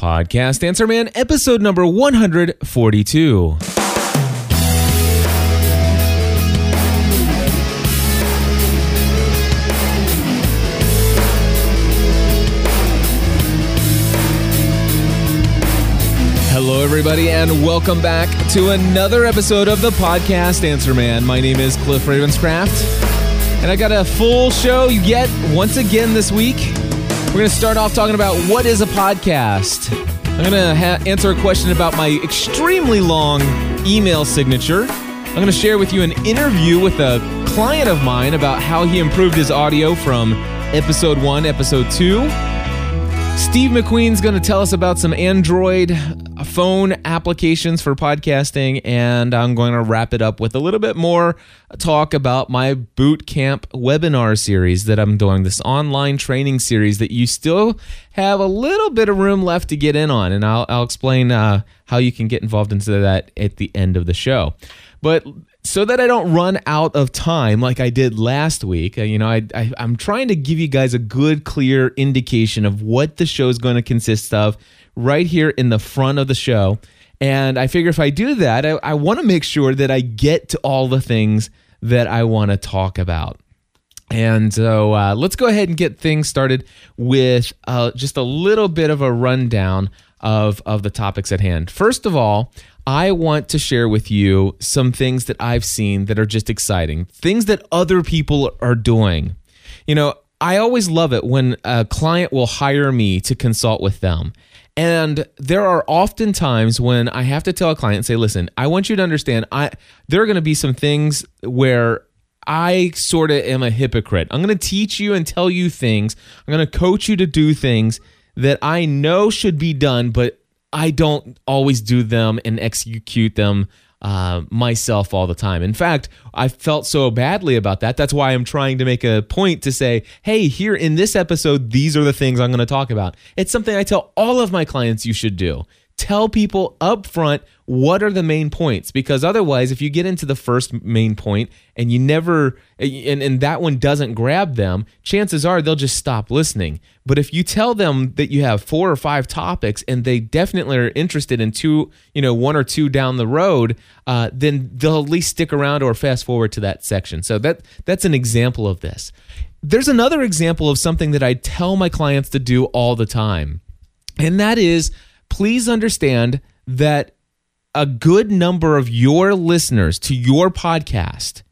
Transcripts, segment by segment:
Podcast Answer Man, episode number 142. Hello, everybody, and welcome back to another episode of the Podcast Answer Man. My name is Cliff Ravenscraft, and I got a full show yet once again this week. We're going to start off talking about what is a podcast. I'm going to ha- answer a question about my extremely long email signature. I'm going to share with you an interview with a client of mine about how he improved his audio from episode one, episode two. Steve McQueen's going to tell us about some Android phone applications for podcasting, and I'm going to wrap it up with a little bit more talk about my boot camp webinar series that I'm doing, this online training series that you still have a little bit of room left to get in on, and I'll, I'll explain uh, how you can get involved into that at the end of the show. But so that I don't run out of time like I did last week, uh, you know, I, I, I'm trying to give you guys a good, clear indication of what the show is going to consist of right here in the front of the show. And I figure if I do that, I, I want to make sure that I get to all the things that I want to talk about. And so uh, let's go ahead and get things started with uh, just a little bit of a rundown of, of the topics at hand. First of all, I want to share with you some things that I've seen that are just exciting, things that other people are doing. You know, I always love it when a client will hire me to consult with them. And there are often times when I have to tell a client, say, listen, I want you to understand, I there are going to be some things where I sort of am a hypocrite. I'm going to teach you and tell you things. I'm going to coach you to do things that I know should be done, but I don't always do them and execute them uh, myself all the time. In fact, I felt so badly about that. That's why I'm trying to make a point to say, hey, here in this episode, these are the things I'm going to talk about. It's something I tell all of my clients you should do tell people up front what are the main points because otherwise if you get into the first main point and you never and, and that one doesn't grab them chances are they'll just stop listening. But if you tell them that you have four or five topics and they definitely are interested in two you know one or two down the road uh, then they'll at least stick around or fast forward to that section. So that that's an example of this. There's another example of something that i tell my clients to do all the time and that is please understand that a good number of your listeners to your podcast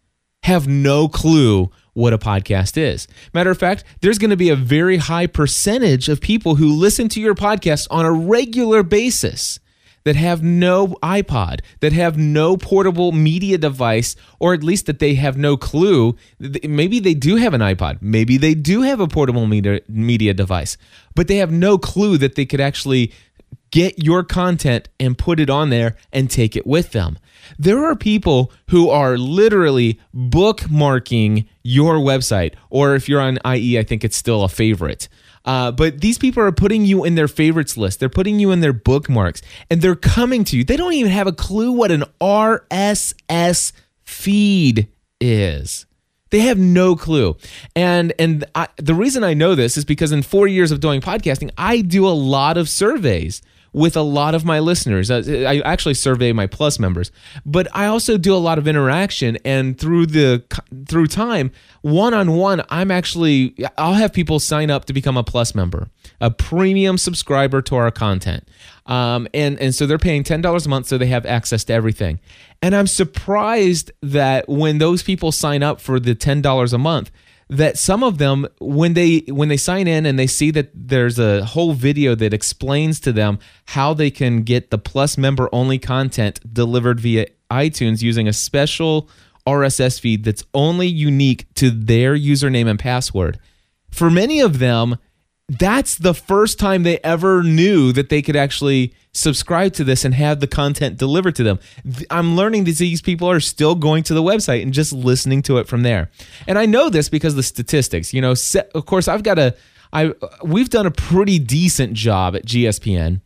have no clue what a podcast is. Matter of fact, there's going to be a very high percentage of people who listen to your podcast on a regular basis that have no iPod, that have no portable media device, or at least that they have no clue. Maybe they do have an iPod, maybe they do have a portable media, media device, but they have no clue that they could actually get your content and put it on there and take it with them. There are people who are literally bookmarking your website, or if you're on IE, I think it's still a favorite. Uh, but these people are putting you in their favorites list. They're putting you in their bookmarks and they're coming to you. They don't even have a clue what an RSS feed is. They have no clue. And and I, the reason I know this is because in 4 years of doing podcasting, I do a lot of surveys with a lot of my listeners. I actually survey my plus members, but I also do a lot of interaction and through the through time, one on one, I'm actually I'll have people sign up to become a plus member, a premium subscriber to our content. Um, and and so they're paying ten dollars a month, so they have access to everything. And I'm surprised that when those people sign up for the ten dollars a month, that some of them when they when they sign in and they see that there's a whole video that explains to them how they can get the plus member only content delivered via iTunes using a special RSS feed that's only unique to their username and password. For many of them, that's the first time they ever knew that they could actually subscribe to this and have the content delivered to them. I'm learning that these people are still going to the website and just listening to it from there. And I know this because the statistics, you know, of course I've got a I we've done a pretty decent job at GSPN.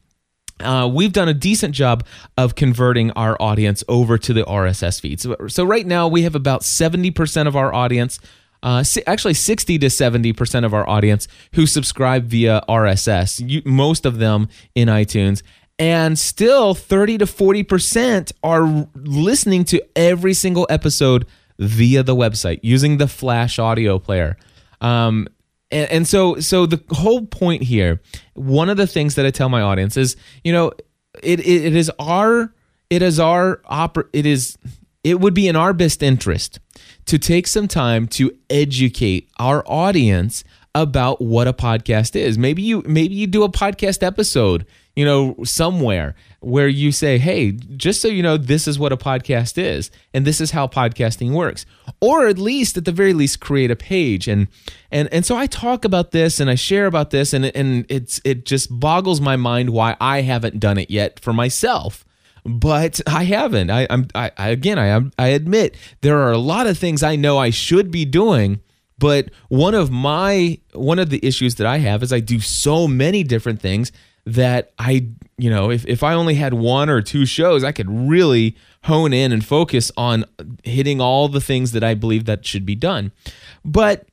Uh, we've done a decent job of converting our audience over to the RSS feed. So, so right now we have about 70% of our audience uh, actually 60 to 70% of our audience who subscribe via RSS, you, most of them in iTunes. And still 30 to 40% are listening to every single episode via the website using the Flash audio player. Um, and, and so, so the whole point here, one of the things that I tell my audience is, you know, it, it, it is our, it is our, oper- it is, it would be in our best interest to take some time to educate our audience about what a podcast is. Maybe you maybe you do a podcast episode, you know, somewhere where you say, "Hey, just so you know, this is what a podcast is and this is how podcasting works." Or at least at the very least create a page and and and so I talk about this and I share about this and and it's it just boggles my mind why I haven't done it yet for myself but I haven't. I, I'm I, again. I I admit there are a lot of things I know I should be doing, but one of my one of the issues that I have is I do so many different things that I you know if if I only had one or two shows, I could really hone in and focus on hitting all the things that I believe that should be done. But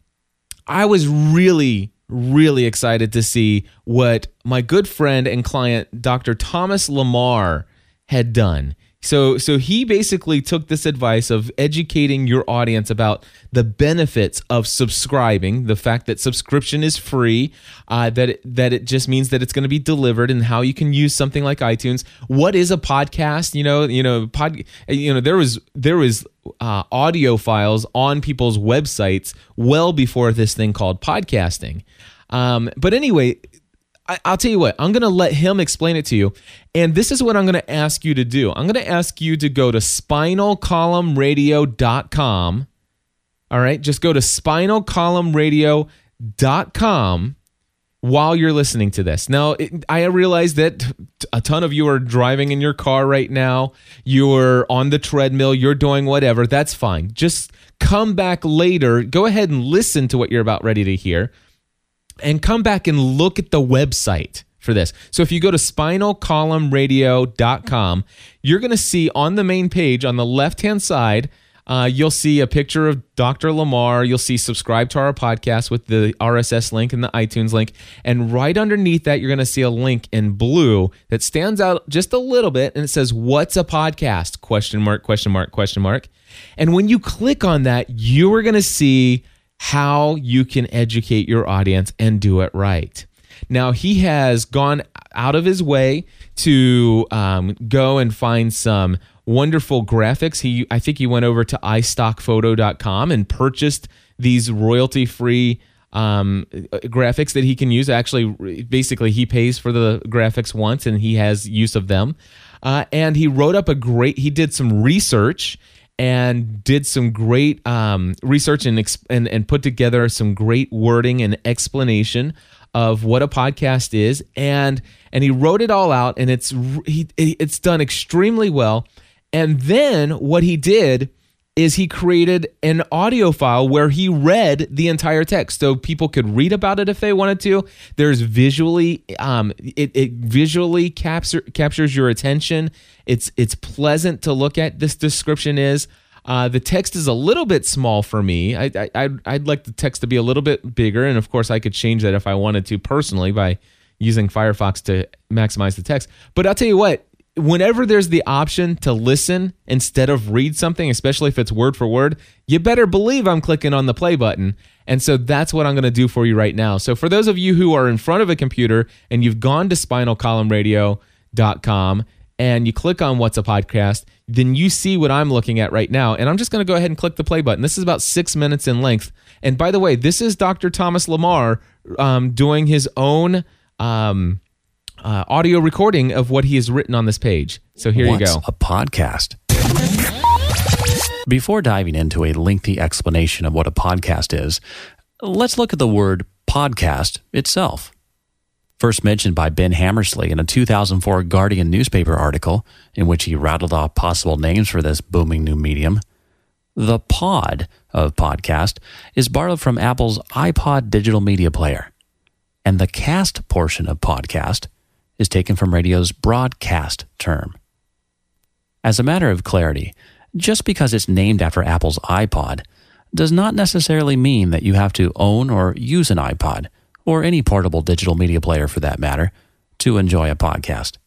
I was really really excited to see what my good friend and client Dr. Thomas Lamar had done. So so he basically took this advice of educating your audience about the benefits of subscribing, the fact that subscription is free, uh, that it, that it just means that it's going to be delivered, and how you can use something like iTunes. What is a podcast? You know, you know, pod. You know, there was there was uh, audio files on people's websites well before this thing called podcasting. Um, but anyway, I, will tell you what, I'm going to let him explain it to you. And this is what I'm going to ask you to do. I'm going to ask you to go to spinalcolumnradio.com. All right, just go to spinalcolumnradio.com while you're listening to this. Now, it, I realize that a ton of you are driving in your car right now. You're on the treadmill, you're doing whatever. That's fine. Just come back later. Go ahead and listen to what you're about ready to hear and come back and look at the website for this. So if you go to spinalcolumnradio.com, you're going to see on the main page on the left hand side, uh, you'll see a picture of Dr. Lamar. You'll see subscribe to our podcast with the RSS link and the iTunes link. And right underneath that, you're going to see a link in blue that stands out just a little bit and it says, What's a podcast? Question mark, question mark, question mark. And when you click on that, you are going to see how you can educate your audience and do it right. Now, he has gone out of his way to um, go and find some wonderful graphics. He, I think he went over to istockphoto.com and purchased these royalty free um, graphics that he can use. Actually, basically, he pays for the graphics once and he has use of them. Uh, and he wrote up a great, he did some research and did some great um, research and, and and put together some great wording and explanation of what a podcast is. And and he wrote it all out and it's he, it's done extremely well. And then what he did is he created an audio file where he read the entire text. So people could read about it if they wanted to. There's visually um, it, it visually capture, captures your attention. It's it's pleasant to look at. This description is uh, the text is a little bit small for me. I, I, I'd, I'd like the text to be a little bit bigger, and of course, I could change that if I wanted to personally by using Firefox to maximize the text. But I'll tell you what, whenever there's the option to listen instead of read something, especially if it's word for word, you better believe I'm clicking on the play button. And so that's what I'm going to do for you right now. So for those of you who are in front of a computer and you've gone to spinalcolumnradio.com and you click on what's a podcast, then you see what I'm looking at right now. And I'm just going to go ahead and click the play button. This is about six minutes in length. And by the way, this is Dr. Thomas Lamar um, doing his own um, uh, audio recording of what he has written on this page. So here What's you go. A podcast. Before diving into a lengthy explanation of what a podcast is, let's look at the word podcast itself. First mentioned by Ben Hammersley in a 2004 Guardian newspaper article in which he rattled off possible names for this booming new medium. The pod of podcast is borrowed from Apple's iPod digital media player. And the cast portion of podcast is taken from radio's broadcast term. As a matter of clarity, just because it's named after Apple's iPod does not necessarily mean that you have to own or use an iPod, or any portable digital media player for that matter, to enjoy a podcast.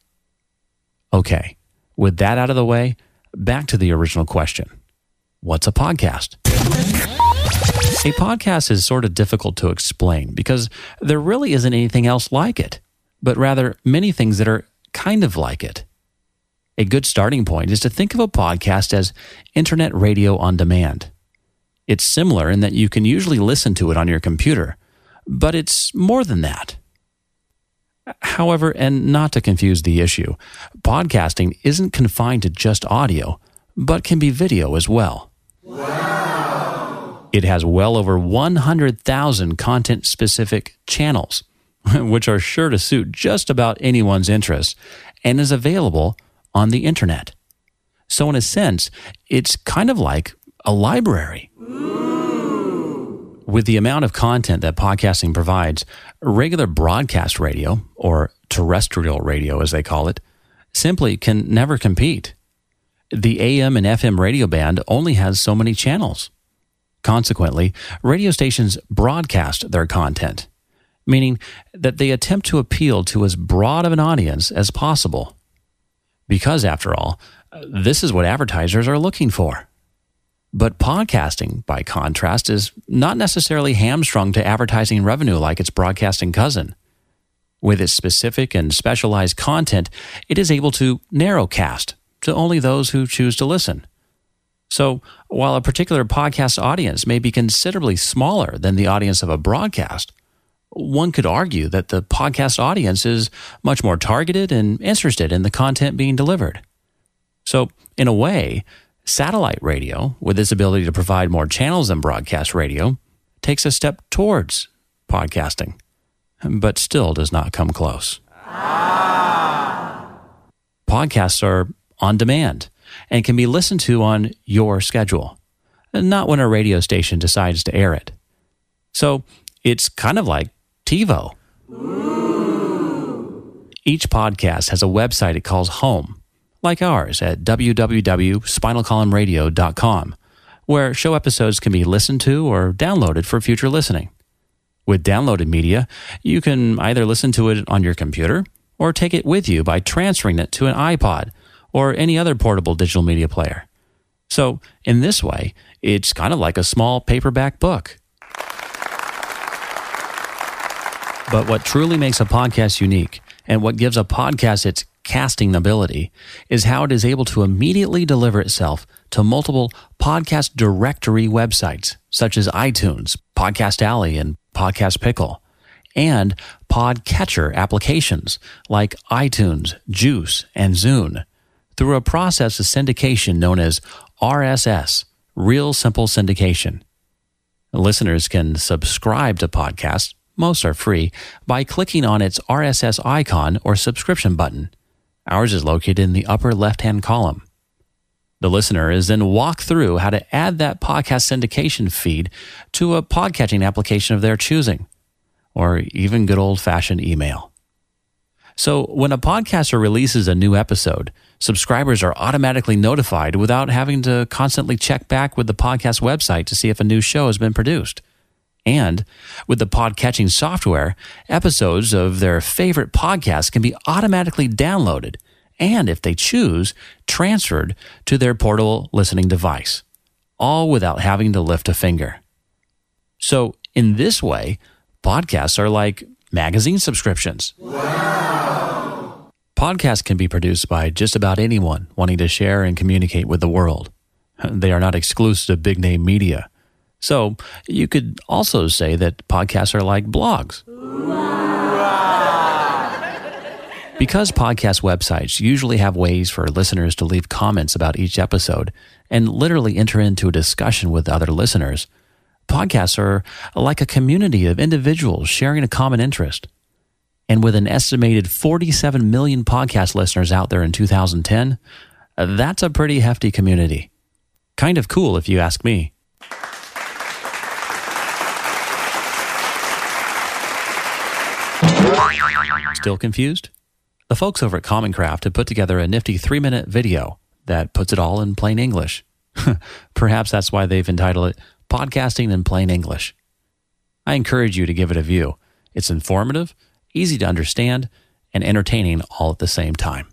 Okay, with that out of the way, back to the original question What's a podcast? A podcast is sort of difficult to explain because there really isn't anything else like it, but rather many things that are kind of like it. A good starting point is to think of a podcast as internet radio on demand. It's similar in that you can usually listen to it on your computer, but it's more than that. However, and not to confuse the issue, podcasting isn't confined to just audio, but can be video as well. Wow. It has well over 100,000 content specific channels, which are sure to suit just about anyone's interests, and is available on the internet. So, in a sense, it's kind of like a library. With the amount of content that podcasting provides, regular broadcast radio, or terrestrial radio as they call it, simply can never compete. The AM and FM radio band only has so many channels. Consequently, radio stations broadcast their content, meaning that they attempt to appeal to as broad of an audience as possible. Because, after all, this is what advertisers are looking for. But podcasting, by contrast, is not necessarily hamstrung to advertising revenue like its broadcasting cousin. With its specific and specialized content, it is able to narrowcast to only those who choose to listen. So, while a particular podcast audience may be considerably smaller than the audience of a broadcast, one could argue that the podcast audience is much more targeted and interested in the content being delivered. So, in a way, Satellite radio, with its ability to provide more channels than broadcast radio, takes a step towards podcasting, but still does not come close. Ah. Podcasts are on demand and can be listened to on your schedule, not when a radio station decides to air it. So it's kind of like TiVo. Ooh. Each podcast has a website it calls home like ours at www.spinalcolumnradio.com, where show episodes can be listened to or downloaded for future listening. With downloaded media, you can either listen to it on your computer or take it with you by transferring it to an iPod or any other portable digital media player. So, in this way, it's kind of like a small paperback book. But what truly makes a podcast unique and what gives a podcast its casting ability is how it is able to immediately deliver itself to multiple podcast directory websites such as iTunes, Podcast Alley, and Podcast Pickle, and podcatcher applications like iTunes, Juice, and Zune through a process of syndication known as RSS, Real Simple Syndication. Listeners can subscribe to podcasts, most are free, by clicking on its RSS icon or subscription button. Ours is located in the upper left hand column. The listener is then walked through how to add that podcast syndication feed to a podcatching application of their choosing, or even good old fashioned email. So when a podcaster releases a new episode, subscribers are automatically notified without having to constantly check back with the podcast website to see if a new show has been produced. And with the podcatching software, episodes of their favorite podcasts can be automatically downloaded and, if they choose, transferred to their portable listening device, all without having to lift a finger. So, in this way, podcasts are like magazine subscriptions. Wow. Podcasts can be produced by just about anyone wanting to share and communicate with the world. They are not exclusive to big name media. So you could also say that podcasts are like blogs. Because podcast websites usually have ways for listeners to leave comments about each episode and literally enter into a discussion with other listeners, podcasts are like a community of individuals sharing a common interest. And with an estimated 47 million podcast listeners out there in 2010, that's a pretty hefty community. Kind of cool if you ask me. Still confused? The folks over at Common Craft have put together a nifty three minute video that puts it all in plain English. Perhaps that's why they've entitled it Podcasting in Plain English. I encourage you to give it a view. It's informative, easy to understand, and entertaining all at the same time.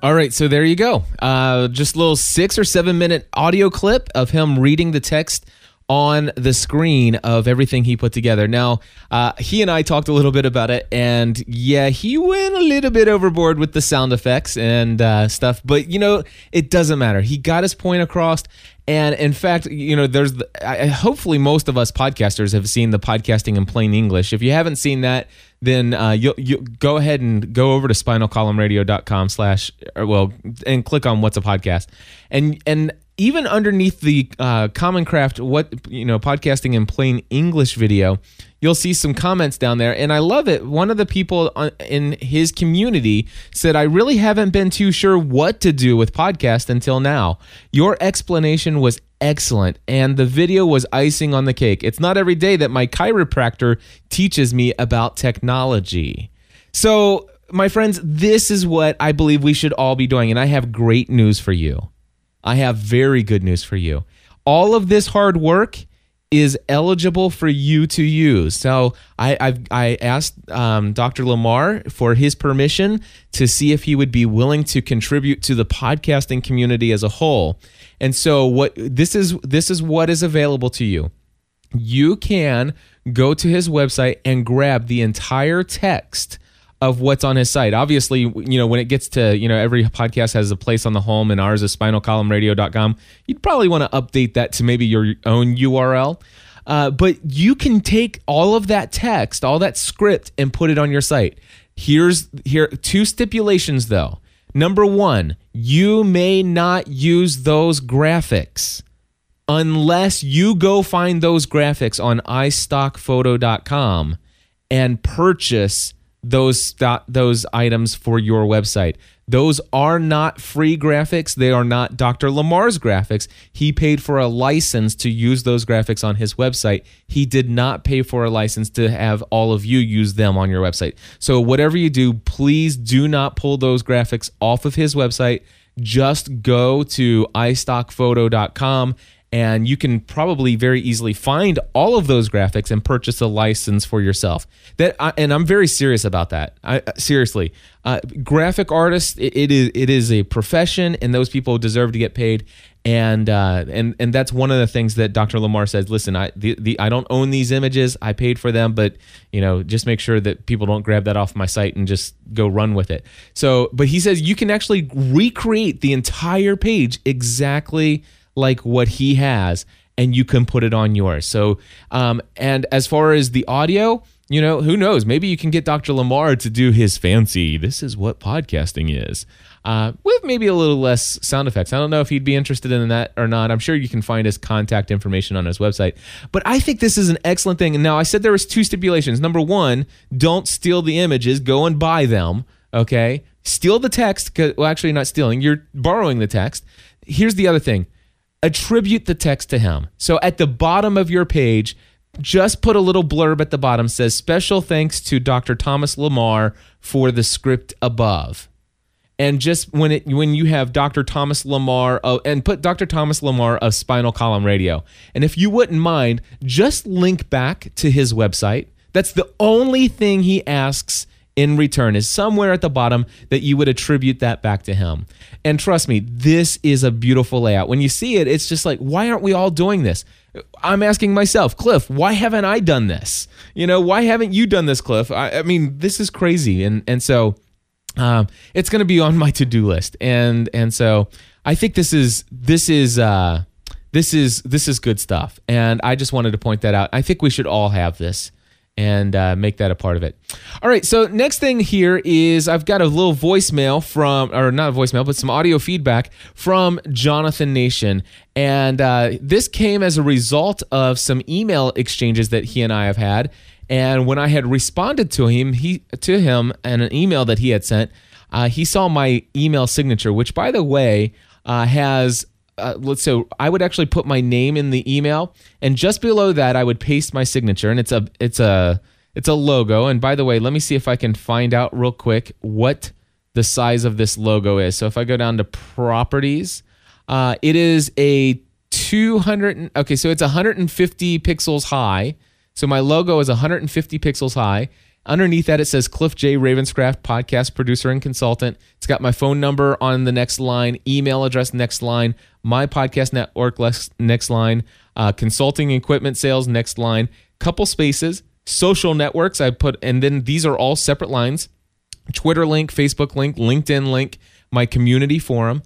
All right, so there you go. Uh, just a little six or seven minute audio clip of him reading the text on the screen of everything he put together. Now, uh, he and I talked a little bit about it, and yeah, he went a little bit overboard with the sound effects and uh, stuff, but you know, it doesn't matter. He got his point across. And in fact, you know, there's the, I, hopefully most of us podcasters have seen the podcasting in plain English. If you haven't seen that, then uh, you you go ahead and go over to spinalcolumnradio.com slash well and click on what's a podcast and and even underneath the uh, common craft what you know podcasting in plain english video you'll see some comments down there and i love it one of the people in his community said i really haven't been too sure what to do with podcast until now your explanation was excellent and the video was icing on the cake. It's not every day that my chiropractor teaches me about technology. So, my friends, this is what I believe we should all be doing. And I have great news for you. I have very good news for you. All of this hard work is eligible for you to use. So I I've, i asked um, Dr. Lamar for his permission to see if he would be willing to contribute to the podcasting community as a whole. And so what this is this is what is available to you. You can go to his website and grab the entire text of what's on his site. Obviously, you know, when it gets to, you know, every podcast has a place on the home and ours is spinalcolumnradio.com. You'd probably want to update that to maybe your own URL. Uh, but you can take all of that text, all that script, and put it on your site. Here's here two stipulations though. Number one, you may not use those graphics unless you go find those graphics on istockphoto.com and purchase those those items for your website. Those are not free graphics. They are not Dr. Lamar's graphics. He paid for a license to use those graphics on his website. He did not pay for a license to have all of you use them on your website. So whatever you do, please do not pull those graphics off of his website. Just go to istockphoto.com and you can probably very easily find all of those graphics and purchase a license for yourself. That and I'm very serious about that. I, uh, seriously, uh, graphic artists it, it is it is a profession, and those people deserve to get paid. And uh, and and that's one of the things that Dr. Lamar says. Listen, I the, the I don't own these images. I paid for them, but you know, just make sure that people don't grab that off my site and just go run with it. So, but he says you can actually recreate the entire page exactly like what he has and you can put it on yours. So, um, and as far as the audio, you know, who knows? Maybe you can get Dr. Lamar to do his fancy, this is what podcasting is, uh, with maybe a little less sound effects. I don't know if he'd be interested in that or not. I'm sure you can find his contact information on his website. But I think this is an excellent thing. And now I said there was two stipulations. Number one, don't steal the images, go and buy them. Okay. Steal the text. Well, actually, not stealing, you're borrowing the text. Here's the other thing attribute the text to him. So at the bottom of your page, just put a little blurb at the bottom says special thanks to Dr. Thomas Lamar for the script above. And just when it when you have Dr. Thomas Lamar uh, and put Dr. Thomas Lamar of Spinal Column Radio. And if you wouldn't mind, just link back to his website. That's the only thing he asks in return is somewhere at the bottom that you would attribute that back to him. And trust me, this is a beautiful layout. When you see it, it's just like, why aren't we all doing this? I'm asking myself, Cliff, why haven't I done this? You know, why haven't you done this, Cliff? I, I mean, this is crazy. And and so um, it's going to be on my to-do list. And and so I think this is this is uh, this is this is good stuff. And I just wanted to point that out. I think we should all have this and uh, make that a part of it. All right, so next thing here is I've got a little voicemail from, or not a voicemail, but some audio feedback from Jonathan Nation. And uh, this came as a result of some email exchanges that he and I have had. And when I had responded to him, he to him and an email that he had sent, uh, he saw my email signature, which, by the way, uh, has uh, let's say I would actually put my name in the email, and just below that I would paste my signature, and it's a it's a it's a logo. And by the way, let me see if I can find out real quick what the size of this logo is. So if I go down to properties, uh, it is a 200. Okay, so it's 150 pixels high. So my logo is 150 pixels high. Underneath that, it says Cliff J. Ravenscraft, podcast producer and consultant. It's got my phone number on the next line, email address next line, my podcast network next line, uh, consulting equipment sales next line, couple spaces, social networks. I put, and then these are all separate lines Twitter link, Facebook link, LinkedIn link, my community forum.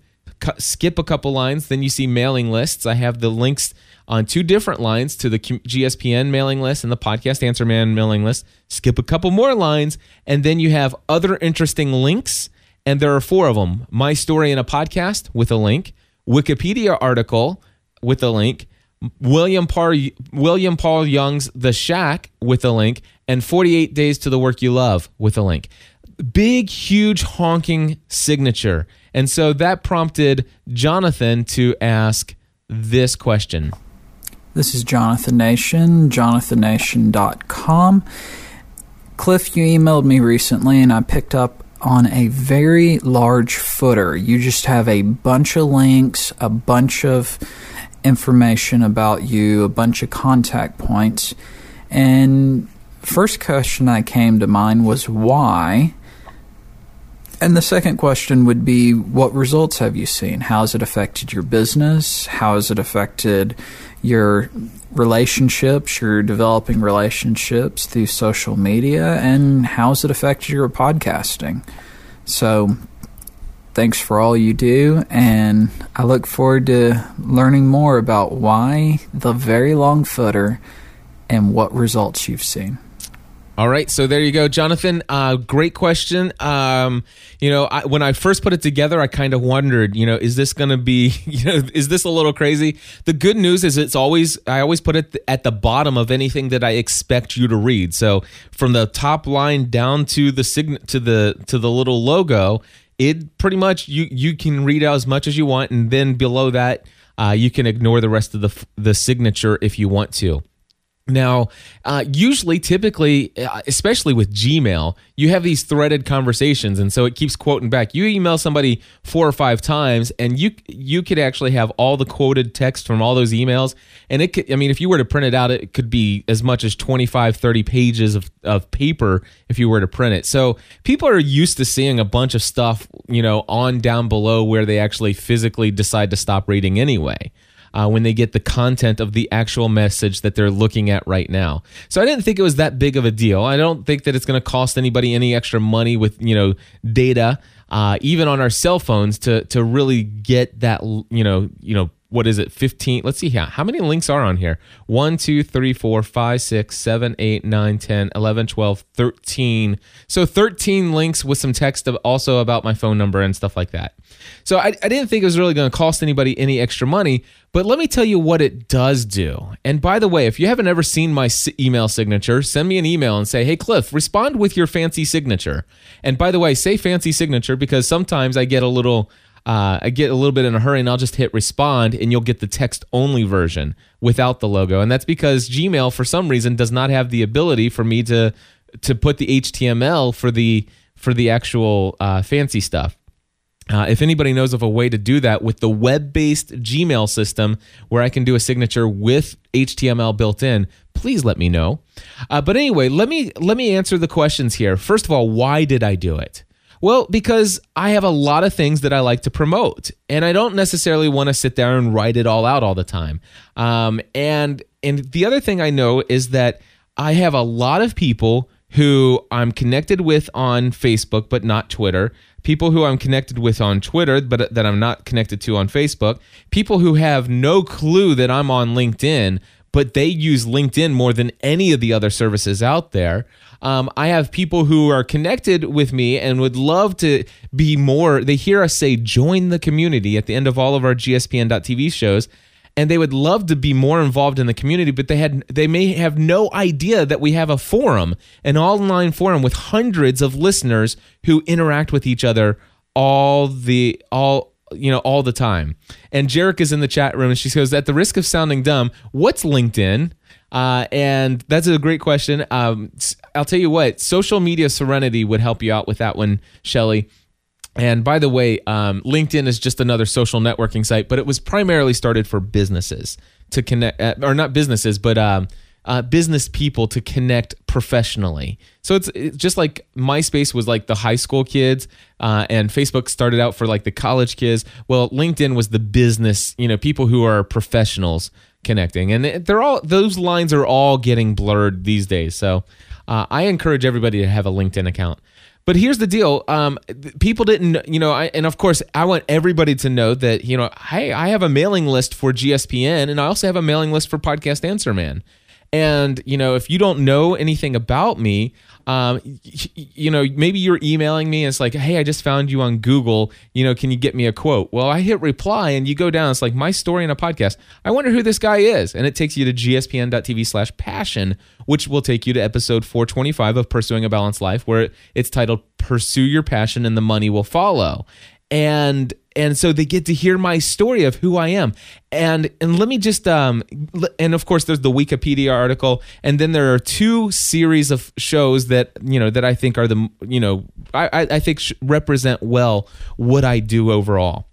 Skip a couple lines, then you see mailing lists. I have the links on two different lines to the GSPN mailing list and the Podcast Answer Man mailing list. Skip a couple more lines, and then you have other interesting links. And there are four of them My Story in a Podcast with a link, Wikipedia article with a link, William Paul, William Paul Young's The Shack with a link, and 48 Days to the Work You Love with a link. Big, huge, honking signature. And so that prompted Jonathan to ask this question. This is Jonathan Nation, jonathannation.com. Cliff, you emailed me recently and I picked up on a very large footer. You just have a bunch of links, a bunch of information about you, a bunch of contact points. And first question that came to mind was why? And the second question would be what results have you seen? How has it affected your business? How has it affected your relationships, your developing relationships through social media? And how has it affected your podcasting? So Thanks for all you do, and I look forward to learning more about why the very long footer and what results you've seen. All right, so there you go, Jonathan. Uh, great question. Um, you know, I, when I first put it together, I kind of wondered, you know, is this going to be, you know, is this a little crazy? The good news is it's always, I always put it at the bottom of anything that I expect you to read. So from the top line down to the sign to the to the little logo, it pretty much you you can read out as much as you want, and then below that, uh, you can ignore the rest of the the signature if you want to. Now, uh, usually, typically, uh, especially with Gmail, you have these threaded conversations, and so it keeps quoting back. You email somebody four or five times, and you you could actually have all the quoted text from all those emails. And it could, I mean, if you were to print it out, it could be as much as 25, 30 pages of, of paper if you were to print it. So people are used to seeing a bunch of stuff, you know, on down below where they actually physically decide to stop reading anyway uh, when they get the content of the actual message that they're looking at right now. So I didn't think it was that big of a deal. I don't think that it's going to cost anybody any extra money with you know data, uh, even on our cell phones, to to really get that you know you know what is it 15 let's see here. How many links are on here? 1 2 3 4 5 6 7 8 9 10 11 12 13 so 13 links with some text also about my phone number and stuff like that. So i, I didn't think it was really going to cost anybody any extra money but let me tell you what it does do. And by the way if you haven't ever seen my email signature send me an email and say hey cliff respond with your fancy signature. And by the way say fancy signature because sometimes i get a little uh, I get a little bit in a hurry and I'll just hit respond and you'll get the text only version without the logo. And that's because Gmail, for some reason, does not have the ability for me to to put the HTML for the for the actual uh, fancy stuff. Uh, if anybody knows of a way to do that with the web-based Gmail system, where I can do a signature with HTML built in, please let me know. Uh, but anyway, let me let me answer the questions here. First of all, why did I do it? Well, because I have a lot of things that I like to promote, and I don't necessarily want to sit there and write it all out all the time. Um, and and the other thing I know is that I have a lot of people who I'm connected with on Facebook, but not Twitter. People who I'm connected with on Twitter, but that I'm not connected to on Facebook. People who have no clue that I'm on LinkedIn, but they use LinkedIn more than any of the other services out there. Um, I have people who are connected with me and would love to be more. They hear us say join the community at the end of all of our GSPN.TV shows and they would love to be more involved in the community but they had they may have no idea that we have a forum an online forum with hundreds of listeners who interact with each other all the all you know all the time and Jarek is in the chat room and she goes at the risk of sounding dumb what's linkedin uh, and that's a great question. Um, I'll tell you what, social media serenity would help you out with that one, Shelly. And by the way, um, LinkedIn is just another social networking site, but it was primarily started for businesses to connect, uh, or not businesses, but um, uh, business people to connect professionally. So it's, it's, just like MySpace was like the high school kids, uh, and Facebook started out for like the college kids. Well, LinkedIn was the business, you know, people who are professionals connecting, and they're all those lines are all getting blurred these days. So uh, I encourage everybody to have a LinkedIn account. But here's the deal: um, people didn't, you know, I, and of course, I want everybody to know that, you know, hey, I have a mailing list for GSPN, and I also have a mailing list for Podcast Answer Man. And you know, if you don't know anything about me, um, you know, maybe you're emailing me and it's like, hey, I just found you on Google. You know, can you get me a quote? Well, I hit reply and you go down. It's like my story in a podcast. I wonder who this guy is, and it takes you to gspn.tv/passion, which will take you to episode 425 of Pursuing a Balanced Life, where it's titled "Pursue Your Passion and the Money Will Follow." And and so they get to hear my story of who I am. And and let me just um and of course there's the Wikipedia article, and then there are two series of shows that you know that I think are the you know I I think represent well what I do overall.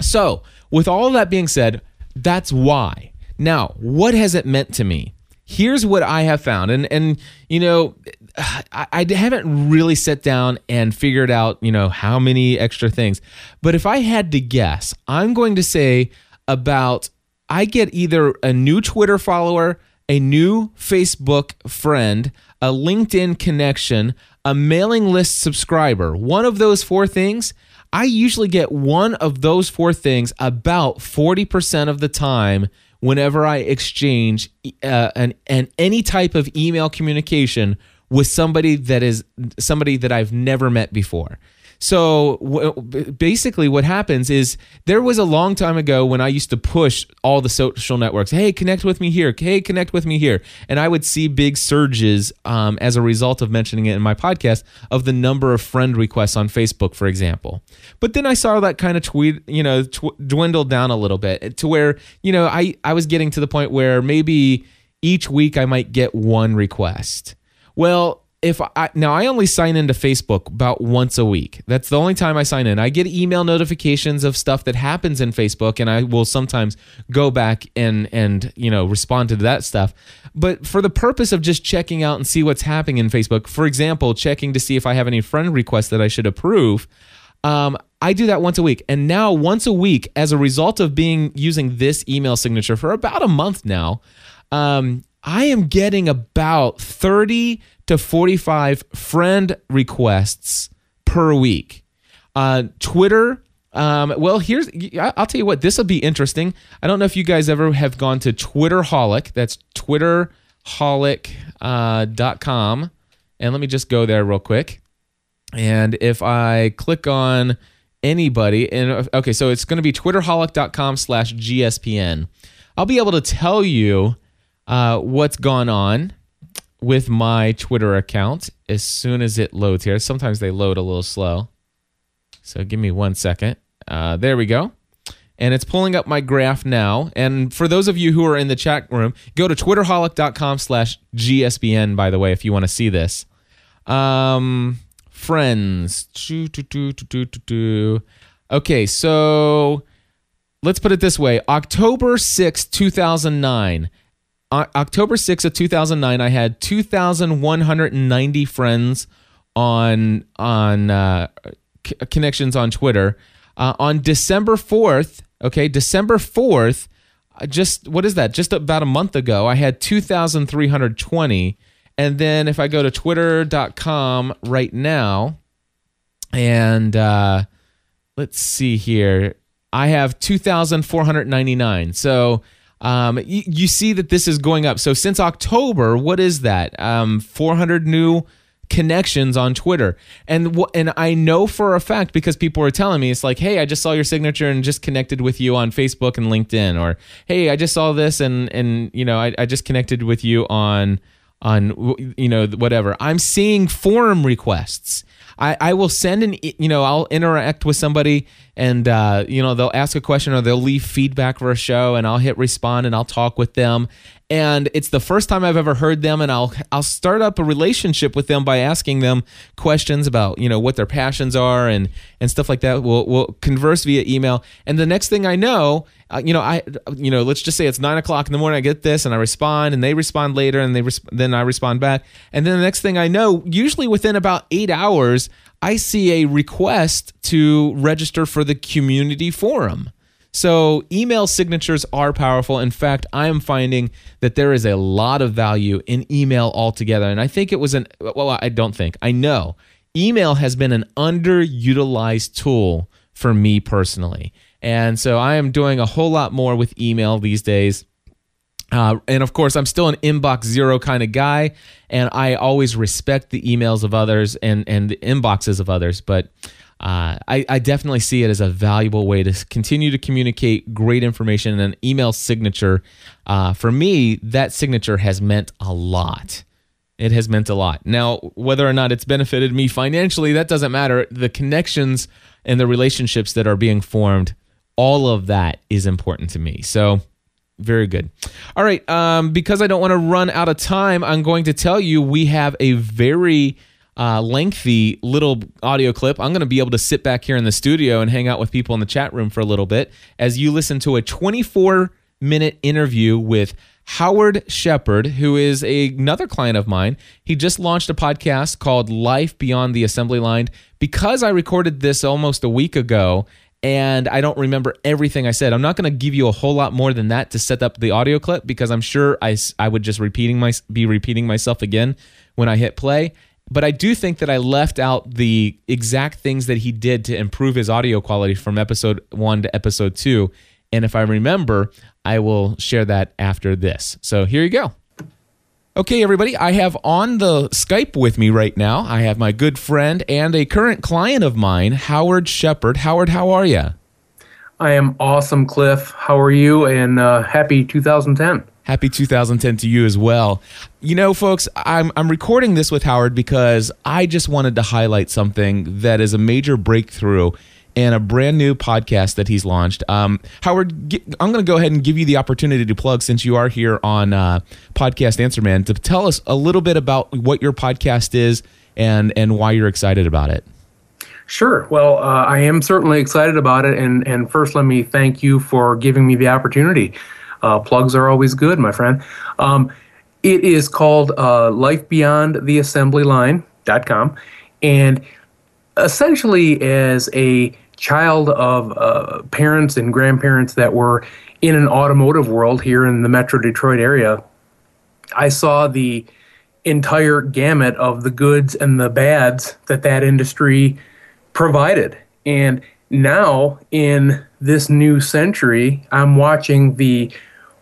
So with all that being said, that's why. Now, what has it meant to me? Here's what I have found, and and you know I, I haven't really sat down and figured out, you know, how many extra things. But if I had to guess, I'm going to say about I get either a new Twitter follower, a new Facebook friend, a LinkedIn connection, a mailing list subscriber. One of those four things, I usually get one of those four things about 40% of the time whenever I exchange uh, an, an any type of email communication with somebody that is somebody that I've never met before. So w- basically, what happens is there was a long time ago when I used to push all the social networks. Hey, connect with me here. Hey, connect with me here. And I would see big surges um, as a result of mentioning it in my podcast of the number of friend requests on Facebook, for example. But then I saw that kind of tweet, you know, tw- dwindle down a little bit to where you know I I was getting to the point where maybe each week I might get one request. Well, if I now I only sign into Facebook about once a week. That's the only time I sign in. I get email notifications of stuff that happens in Facebook and I will sometimes go back and and you know respond to that stuff. But for the purpose of just checking out and see what's happening in Facebook, for example, checking to see if I have any friend requests that I should approve, um, I do that once a week. And now once a week as a result of being using this email signature for about a month now, um, I am getting about 30 to 45 friend requests per week. Uh, Twitter, um, well, here's, I'll tell you what, this will be interesting. I don't know if you guys ever have gone to Twitterholic. That's twitterholic.com. Uh, and let me just go there real quick. And if I click on anybody, and okay, so it's going to be twitterholic.com slash GSPN. I'll be able to tell you uh, what's gone on with my Twitter account as soon as it loads here. Sometimes they load a little slow. So give me one second. Uh, there we go. And it's pulling up my graph now. And for those of you who are in the chat room, go to twitterholic.com slash GSPN, by the way, if you want to see this. Um, friends. Okay, so let's put it this way October 6, 2009. October 6th of 2009, I had 2,190 friends on on uh, c- connections on Twitter. Uh, on December 4th, okay, December 4th, just what is that? Just about a month ago, I had 2,320. And then if I go to twitter.com right now, and uh, let's see here, I have 2,499. So um, you, you, see that this is going up. So since October, what is that? Um, 400 new connections on Twitter. And and I know for a fact because people are telling me it's like, "Hey, I just saw your signature and just connected with you on Facebook and LinkedIn," or "Hey, I just saw this and and you know, I, I just connected with you on on you know whatever." I'm seeing forum requests. I, I will send an you know I'll interact with somebody and uh, you know they'll ask a question or they'll leave feedback for a show and I'll hit respond and I'll talk with them and it's the first time I've ever heard them and I'll I'll start up a relationship with them by asking them questions about you know what their passions are and and stuff like that. We'll, we'll converse via email. And the next thing I know uh, you know I you know let's just say it's nine o'clock in the morning I get this and I respond and they respond later and they res- then I respond back. And then the next thing I know usually within about eight hours I see a request to register for the community forum so email signatures are powerful. In fact, I am finding that there is a lot of value in email altogether. And I think it was an, well, I don't think, I know email has been an underutilized tool for me personally. And so I am doing a whole lot more with email these days. Uh, and of course, I'm still an inbox zero kind of guy, and I always respect the emails of others and, and the inboxes of others. But uh, I, I, definitely see it as a valuable way to continue to communicate great information and an email signature. Uh, for me, that signature has meant a lot. It has meant a lot. Now, whether or not it's benefited me financially, that doesn't matter. The connections and the relationships that are being formed, all of that is important to me. So, very good. All right. Um, because I don't want to run out of time, I'm going to tell you we have a very uh, lengthy little audio clip. I'm going to be able to sit back here in the studio and hang out with people in the chat room for a little bit as you listen to a 24 minute interview with Howard Shepard, who is a, another client of mine. He just launched a podcast called Life Beyond the Assembly Line. Because I recorded this almost a week ago and I don't remember everything I said. I'm not going to give you a whole lot more than that to set up the audio clip because I'm sure I, I would just repeating my be repeating myself again when I hit play but I do think that I left out the exact things that he did to improve his audio quality from episode one to episode two. And if I remember, I will share that after this. So here you go. Okay, everybody, I have on the Skype with me right now, I have my good friend and a current client of mine, Howard Shepard. Howard, how are you? I am awesome, Cliff. How are you? And uh, happy 2010. Happy 2010 to you as well. You know, folks, I'm, I'm recording this with Howard because I just wanted to highlight something that is a major breakthrough and a brand new podcast that he's launched. Um, Howard, I'm going to go ahead and give you the opportunity to plug since you are here on uh, Podcast Answer Man to tell us a little bit about what your podcast is and, and why you're excited about it. Sure. Well, uh, I am certainly excited about it. And, and first, let me thank you for giving me the opportunity. Uh, plugs are always good, my friend. Um, it is called uh, Life Beyond the Assembly Line.com. And essentially, as a child of uh, parents and grandparents that were in an automotive world here in the Metro Detroit area, I saw the entire gamut of the goods and the bads that that industry provided. And now, in this new century, I'm watching the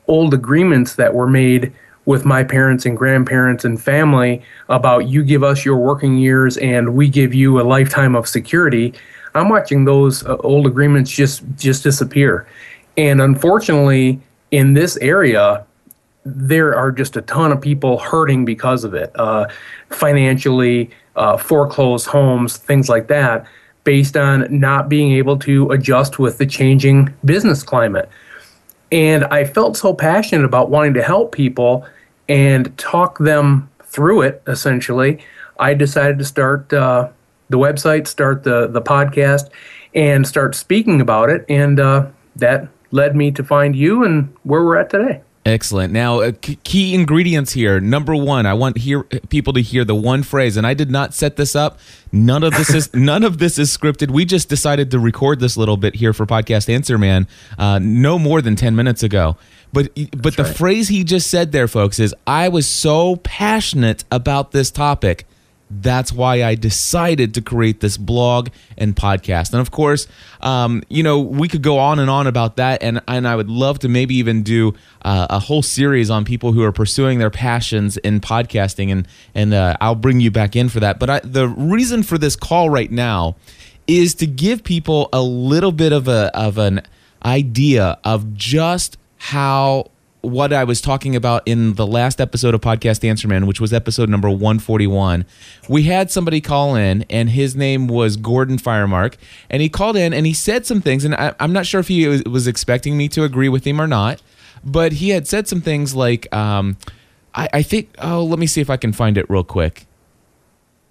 old agreements that were made with my parents and grandparents and family about you give us your working years and we give you a lifetime of security. I'm watching those uh, old agreements just just disappear. And unfortunately in this area there are just a ton of people hurting because of it uh, financially uh, foreclosed homes things like that based on not being able to adjust with the changing business climate and I felt so passionate about wanting to help people and talk them through it, essentially. I decided to start uh, the website, start the, the podcast, and start speaking about it. And uh, that led me to find you and where we're at today. Excellent. Now, uh, key ingredients here. Number one, I want hear people to hear the one phrase, and I did not set this up. None of this is none of this is scripted. We just decided to record this little bit here for podcast Answer Man, uh, no more than ten minutes ago. But but That's the right. phrase he just said there, folks, is I was so passionate about this topic that's why I decided to create this blog and podcast. And of course, um, you know, we could go on and on about that, and and I would love to maybe even do uh, a whole series on people who are pursuing their passions in podcasting, and and uh, I'll bring you back in for that. But I, the reason for this call right now is to give people a little bit of a of an idea of just how what I was talking about in the last episode of Podcast Answer Man, which was episode number 141. We had somebody call in, and his name was Gordon Firemark. And he called in and he said some things, and I, am not sure if he was expecting me to agree with him or not. but he had said some things like, um, I, I think. Oh, let me see if I can find it real quick.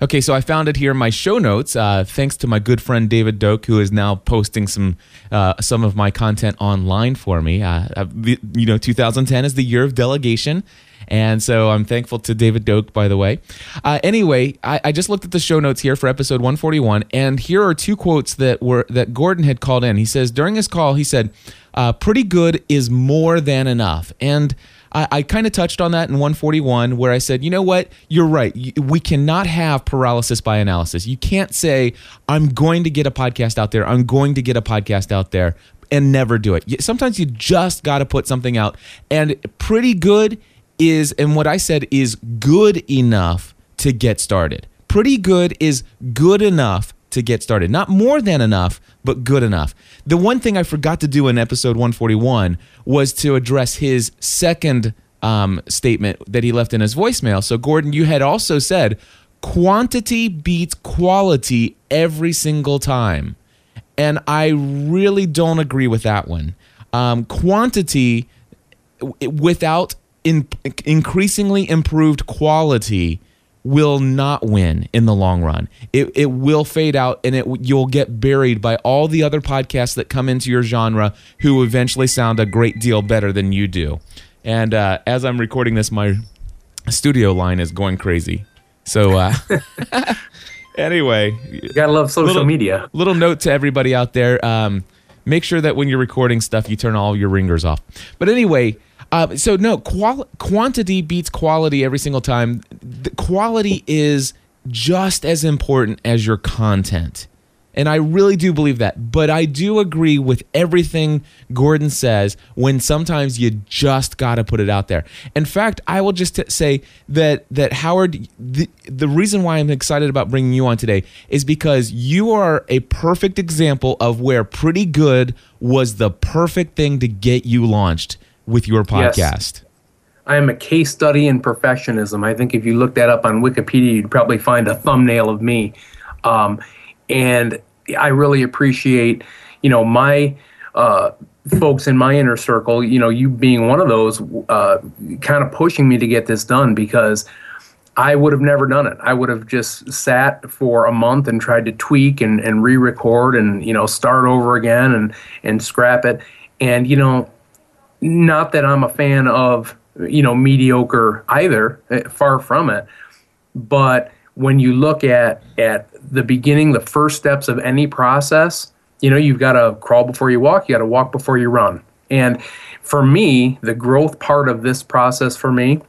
Okay, so I found it here in my show notes. Uh, thanks to my good friend David Doak, who is now posting some uh, some of my content online for me. Uh, uh you know, 2010 is the year of delegation, and so I'm thankful to David Doak, by the way. Uh, anyway, I, I, just looked at the show notes here for episode 141, and here are two quotes that were that Gordon had called in. He says during his call, he said, uh, "Pretty good is more than enough," and I, I kind of touched on that in 141 where I said, you know what? You're right. We cannot have paralysis by analysis. You can't say, I'm going to get a podcast out there. I'm going to get a podcast out there and never do it. Sometimes you just got to put something out. And pretty good is, and what I said is good enough to get started. Pretty good is good enough to get started. Not more than enough, but good enough. The one thing I forgot to do in episode 141 was to address his second um, statement that he left in his voicemail. So, Gordon, you had also said quantity beats quality every single time. And I really don't agree with that one. Um, quantity without in, increasingly improved quality will not win in the long run. It, it will fade out and it you'll get buried by all the other podcasts that come into your genre who eventually sound a great deal better than you do. And uh, as I'm recording this, my studio line is going crazy. So uh, anyway, you gotta love social little, media. Little note to everybody out there: um, make sure that when you're recording stuff, you turn all your ringers off. But anyway. Uh, so no, qual- quantity beats quality every single time. The quality is just as important as your content. And I really do believe that. But I do agree with everything Gordon says when sometimes you just got to put it out there. In fact, I will just t- say that that Howard the, the reason why I'm excited about bringing you on today is because you are a perfect example of where pretty good was the perfect thing to get you launched with your podcast. Yes. I am a case study in perfectionism. I think if you look that up on Wikipedia, you'd probably find a thumbnail of me. Um, and I really appreciate, you know, my uh, folks in my inner circle, you know, you being one of those, uh, kind of pushing me to get this done because I would have never done it. I would have just sat for a month and tried to tweak and, and re-record and you know start over again and and scrap it. And you know, not that I'm a fan of you know mediocre either, eh, far from it. But when you look at at the beginning, the first steps of any process, you know you've got to crawl before you walk. You got to walk before you run. And for me, the growth part of this process for me,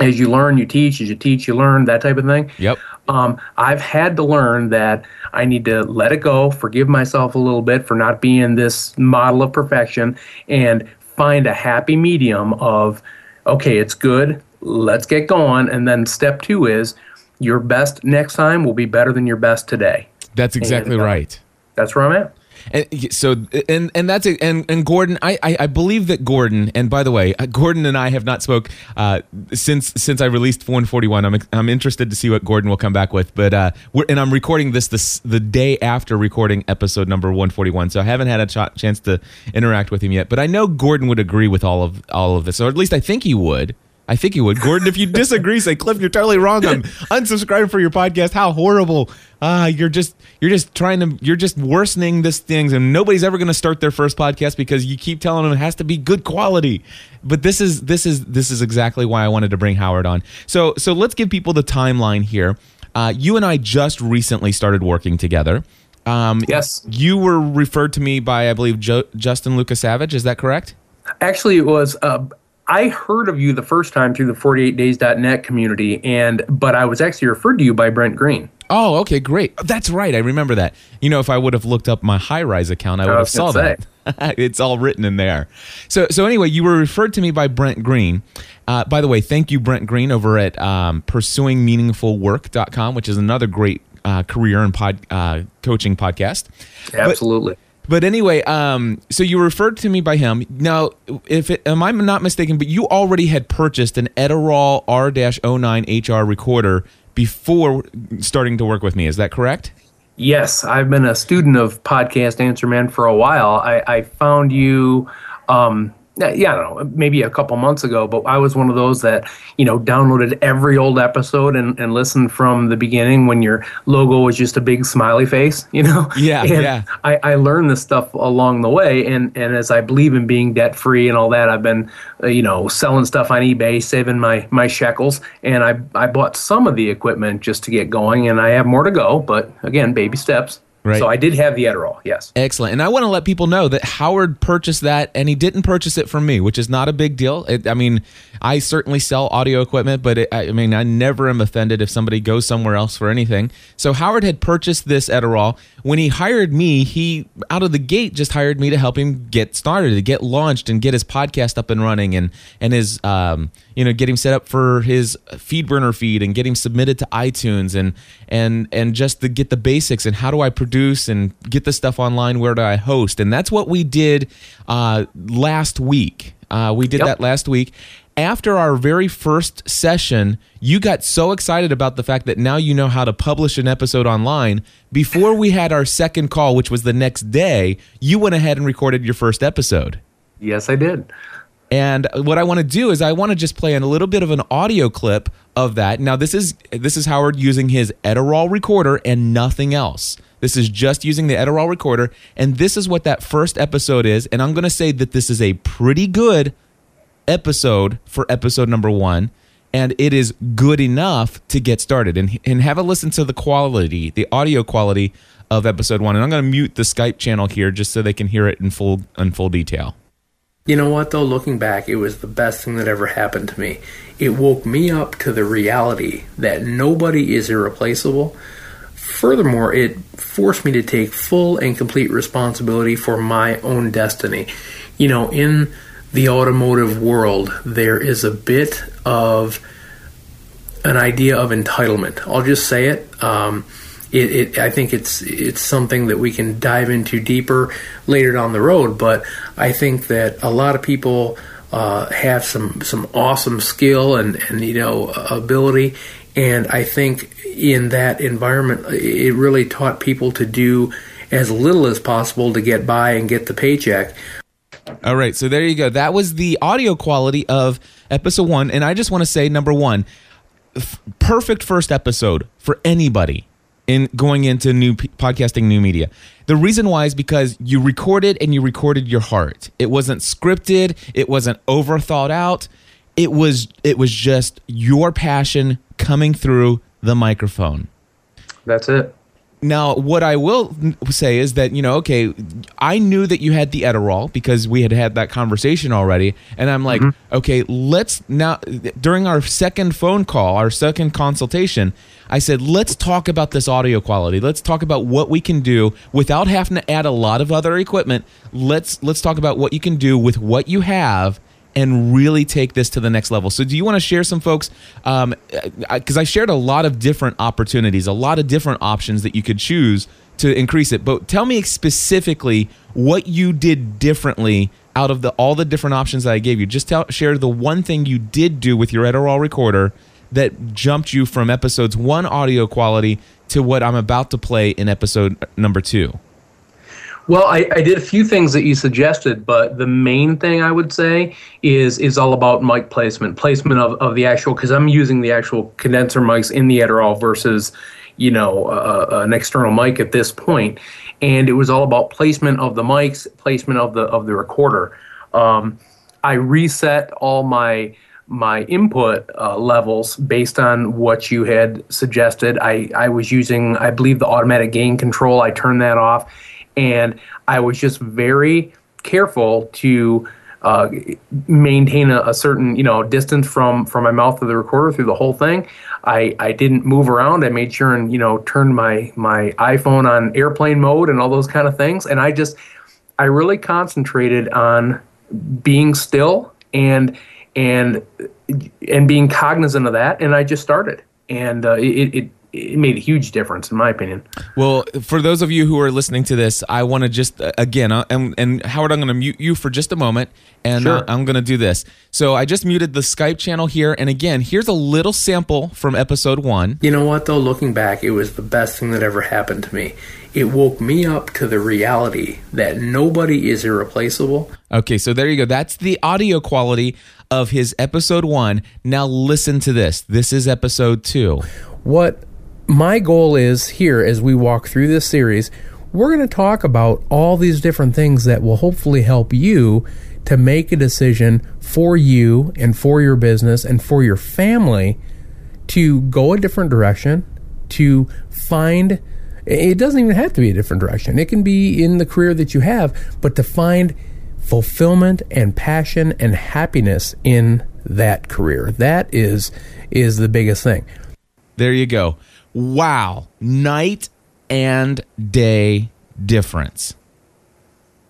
as you learn, you teach. As you teach, you learn. That type of thing. Yep. Um, I've had to learn that I need to let it go, forgive myself a little bit for not being this model of perfection, and find a happy medium of, okay, it's good, let's get going. And then step two is your best next time will be better than your best today. That's exactly and, uh, right. That's where I'm at. And so and and that's it. And and Gordon, I, I, I believe that Gordon. And by the way, uh, Gordon and I have not spoke uh, since since I released 141. I'm I'm interested to see what Gordon will come back with. But uh, and I'm recording this this the day after recording episode number 141. So I haven't had a ch- chance to interact with him yet. But I know Gordon would agree with all of all of this, or at least I think he would. I think you would. Gordon, if you disagree, say, Cliff, you're totally wrong. I'm unsubscribing for your podcast. How horrible. Ah, uh, you're just you're just trying to you're just worsening this things and nobody's ever gonna start their first podcast because you keep telling them it has to be good quality. But this is this is this is exactly why I wanted to bring Howard on. So so let's give people the timeline here. Uh, you and I just recently started working together. Um, yes. You were referred to me by, I believe, jo- Justin Lucas Savage. Is that correct? Actually, it was uh, I heard of you the first time through the 48days.net community, and but I was actually referred to you by Brent Green. Oh, okay, great. That's right. I remember that. You know, if I would have looked up my Highrise account, I would have saw say. that. it's all written in there. So, so anyway, you were referred to me by Brent Green. Uh, by the way, thank you, Brent Green, over at um, pursuingmeaningfulwork.com, which is another great uh, career and pod, uh, coaching podcast. Absolutely. But, but anyway, um, so you referred to me by him. Now, if it, am I not mistaken, but you already had purchased an Edirol R-09 HR recorder before starting to work with me. Is that correct? Yes, I've been a student of Podcast Answer Man for a while. I, I found you um, yeah, I don't know, maybe a couple months ago, but I was one of those that, you know, downloaded every old episode and, and listened from the beginning when your logo was just a big smiley face, you know? Yeah, and yeah. I, I learned this stuff along the way. And, and as I believe in being debt free and all that, I've been, uh, you know, selling stuff on eBay, saving my, my shekels. And I, I bought some of the equipment just to get going. And I have more to go, but again, baby steps. Right. So I did have the Edirol, yes. Excellent. And I want to let people know that Howard purchased that and he didn't purchase it from me, which is not a big deal. It, I mean, I certainly sell audio equipment, but it, I mean, I never am offended if somebody goes somewhere else for anything. So Howard had purchased this Edirol. When he hired me, he out of the gate just hired me to help him get started, to get launched and get his podcast up and running and and his um, you know, get him set up for his FeedBurner feed and get him submitted to iTunes and and and just to get the basics and how do I produce and get the stuff online, where do I host? And that's what we did uh, last week. Uh, we did Yep. that last week. After our very first session, you got so excited about the fact that now you know how to publish an episode online. Before we had our second call, which was the next day, you went ahead and recorded your first episode. Yes, I did. And what I want to do is I want to just play in a little bit of an audio clip of that. Now this is this is Howard using his Edirol recorder and nothing else. This is just using the Edirol recorder and this is what that first episode is and I'm going to say that this is a pretty good episode for episode number 1 and it is good enough to get started and and have a listen to the quality, the audio quality of episode 1 and I'm going to mute the Skype channel here just so they can hear it in full in full detail. You know what, though? Looking back, it was the best thing that ever happened to me. It woke me up to the reality that nobody is irreplaceable. Furthermore, it forced me to take full and complete responsibility for my own destiny. You know, in the automotive world, there is a bit of an idea of entitlement. I'll just say it. Um, it, it, I think it's it's something that we can dive into deeper later down the road. But I think that a lot of people uh, have some some awesome skill and and you know ability, and I think in that environment, it really taught people to do as little as possible to get by and get the paycheck. All right, so there you go. That was the audio quality of episode one, and I just want to say, number one, f- perfect first episode for anybody in going into new p- podcasting, new media. The reason why is because you recorded and you recorded your heart. It wasn't scripted. It wasn't over thought out. It was it was just your passion coming through the microphone. That's it. Now, what I will say is that, you know, okay, I knew that you had the Edirol because we had had that conversation already. And I'm like, mm-hmm. okay, let's now, during our second phone call, our second consultation, I said, let's talk about this audio quality. Let's talk about what we can do without having to add a lot of other equipment. Let's let's talk about what you can do with what you have and really take this to the next level. So, do you want to share some folks? Um, uh, because I shared a lot of different opportunities, a lot of different options that you could choose to increase it. But tell me specifically what you did differently out of the all the different options that I gave you. Just tell, share the one thing you did do with your Edirol recorder that jumped you from episodes one audio quality to what I'm about to play in episode number two. Well, I, I did a few things that you suggested, but the main thing I would say is is all about mic placement, placement of, of the actual, because I'm using the actual condenser mics in the Edirol versus, you know, uh, an external mic at this point, and it was all about placement of the mics, placement of the of the recorder. Um, I reset all my my input uh, levels based on what you had suggested. I, I was using, I believe, the automatic gain control. I turned that off, and I was just very careful to uh, maintain a, a certain you know distance from from my mouth to the recorder through the whole thing. I, I didn't move around. I made sure and you know turned my my iPhone on airplane mode and all those kind of things. And I just I really concentrated on being still and and and being cognizant of that. And I just started, and uh, it, it it made a huge difference in my opinion. Well, for those of you who are listening to this, I want to just uh, again, uh, and, and Howard, I'm going to mute you for just a moment, and uh, I'm going to do this. So I just muted the Skype channel here, and again, here's a little sample from episode one. You know what, though? Looking back, it was the best thing that ever happened to me. It woke me up to the reality that nobody is irreplaceable. Okay, so there you go. That's the audio quality of his episode one. Now listen to this. This is episode two. what my goal is here as we walk through this series, we're going to talk about all these different things that will hopefully help you to make a decision for you and for your business and for your family to go a different direction, to find it doesn't even have to be a different direction. It can be in the career that you have, but to find fulfillment and passion and happiness in that career. That is is the biggest thing. There you go. Wow. Night and day difference.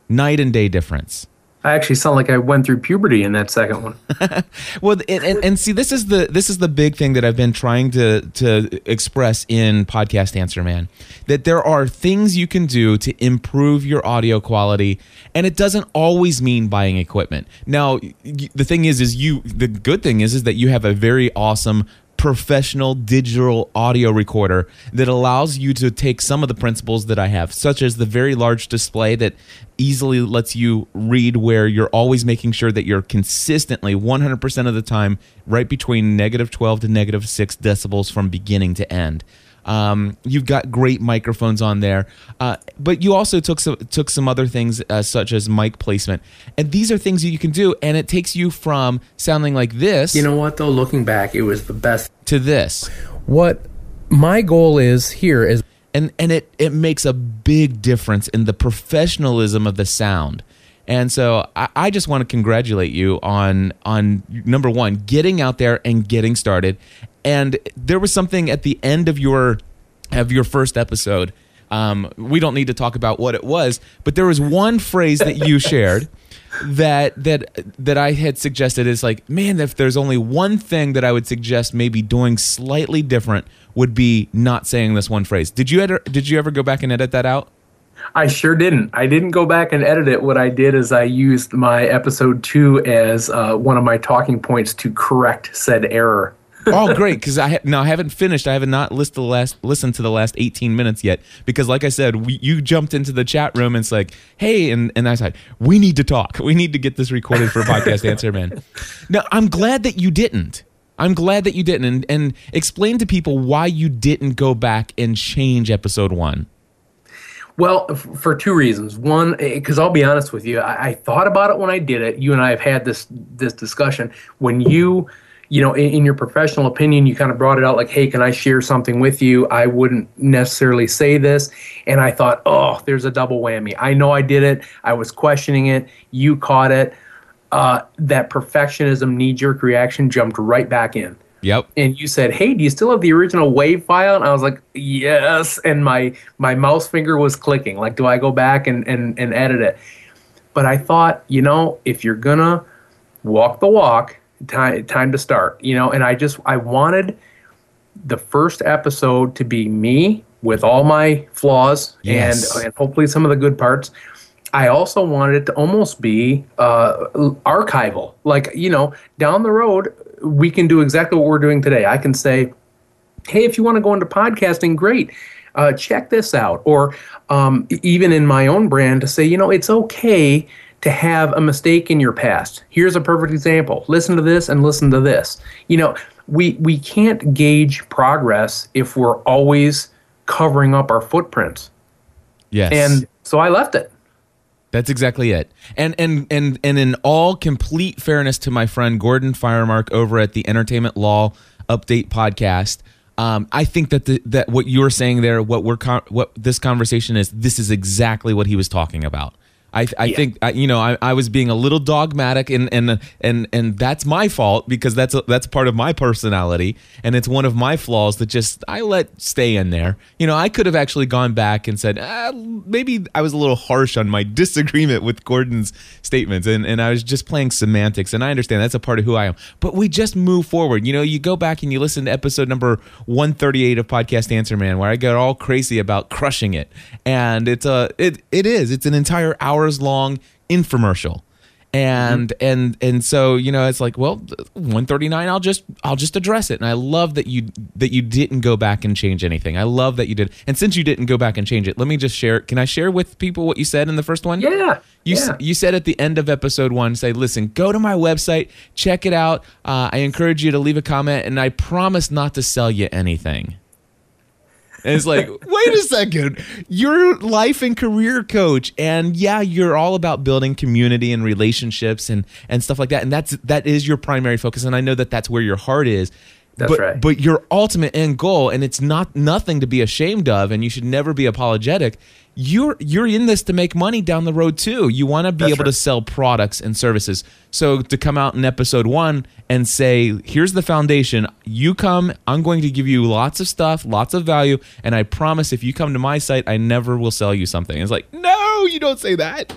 Night and day difference. I actually sound like I went through puberty in that second one. Well, and, and, and see, this is the this is the big thing that I've been trying to to express in podcast answer, man. That there are things you can do to improve your audio quality, and it doesn't always mean buying equipment. Now, the thing is, is you the good thing is is that you have a very awesome professional digital audio recorder that allows you to take some of the principles that I have, such as the very large display that easily lets you read where you're always making sure that you're consistently 100% of the time right between negative 12 to negative 6 decibels from beginning to end. Um, you've got great microphones on there, uh, but you also took some took some other things uh, such as mic placement, and these are things that you can do, and it takes you from sounding like this You know what, though? Looking back, it was the best. to this. What my goal is here is and and it it makes a big difference in the professionalism of the sound and so I, I just want to congratulate you on on number one getting out there and getting started and there was something at the end of your of your first episode um, we don't need to talk about what it was but there was one phrase that you shared that that that I had suggested is like, man, if there's only one thing that I would suggest maybe doing slightly different would be not saying this one phrase. Did you ever did you ever go back and edit that out? I sure didn't. I didn't go back and edit it. What I did is I used my episode two as uh, one of my talking points to correct said error. oh, great! Because I ha- no, I haven't finished. I have not listened to the last listened to the last eighteen minutes yet. Because, like I said, we, you jumped into the chat room and it's like, hey, and and I said, we need to talk. We need to get this recorded for a podcast answer, man. Now, I'm glad that you didn't. I'm glad that you didn't, and, and explain to people why you didn't go back and change episode one. Well, for two reasons. One, because I'll be honest with you, I, I thought about it when I did it. You and I have had this this discussion. When you, you know, in, in your professional opinion, you kind of brought it out like, "Hey, can I share something with you?" I wouldn't necessarily say this, and I thought, "Oh, there's a double whammy." I know I did it. I was questioning it. You caught it. Uh, that perfectionism knee jerk reaction jumped right back in Yep. and you said, "Hey, do you still have the original wave file?" And I was like, "Yes." And my my mouse finger was clicking. Like, do I go back and and and edit it? But I thought, you know, if you're gonna walk the walk, time time to start. You know, and I just I wanted the first episode to be me with all my flaws Yes. and and hopefully some of the good parts. I also wanted it to almost be uh, archival. Like, you know, down the road, we can do exactly what we're doing today. I can say, hey, if you want to go into podcasting, great. Uh, check this out. Or um, even in my own brand, to say, you know, it's okay to have a mistake in your past. Here's a perfect example. Listen to this and listen to this. You know, we we can't gauge progress if we're always covering up our footprints. Yes. And so I left it. That's exactly it. And and and and in all complete fairness to my friend Gordon Firemark over at the Entertainment Law Update podcast, um, I think that the, that what you're saying there, what we're con- what this conversation is, this is exactly what he was talking about. I, I Yeah. think I, you know I, I was being a little dogmatic and and and and that's my fault because that's a, that's part of my personality and it's one of my flaws that just I let stay in there. You know I could have actually gone back and said ah, maybe I was a little harsh on my disagreement with Gordon's statements and and I was just playing semantics and I understand that's a part of who I am. But we just move forward. You know you go back and you listen to episode number 138 of podcast Answer Man where I got all crazy about crushing it and it's a it it is it's an entire hours long infomercial and and and so you know it's like well 139 i'll just i'll just address it and i love that you that you didn't go back and change anything i love that you did and since you didn't go back and change it let me just share can i share with people what you said in the first one Yeah. you, yeah. you said at the end of episode one, say, listen, go to my website, check it out. Uh, I encourage you to leave a comment, and I promise not to sell you anything. And it's like, wait a second. You're life and career coach. And yeah, you're all about building community and relationships and, and stuff like that. And that's that is your primary focus. And I know that that's where your heart is. That's but, right. But your ultimate end goal, and it's not nothing to be ashamed of, and you should never be apologetic. You're you're in this to make money down the road too. You want to be That's able to sell products and services. So to come out in episode one and say, "Here's the foundation. You come. I'm going to give you lots of stuff, lots of value, and I promise if you come to my site, I never will sell you something." It's like, no, you don't say that.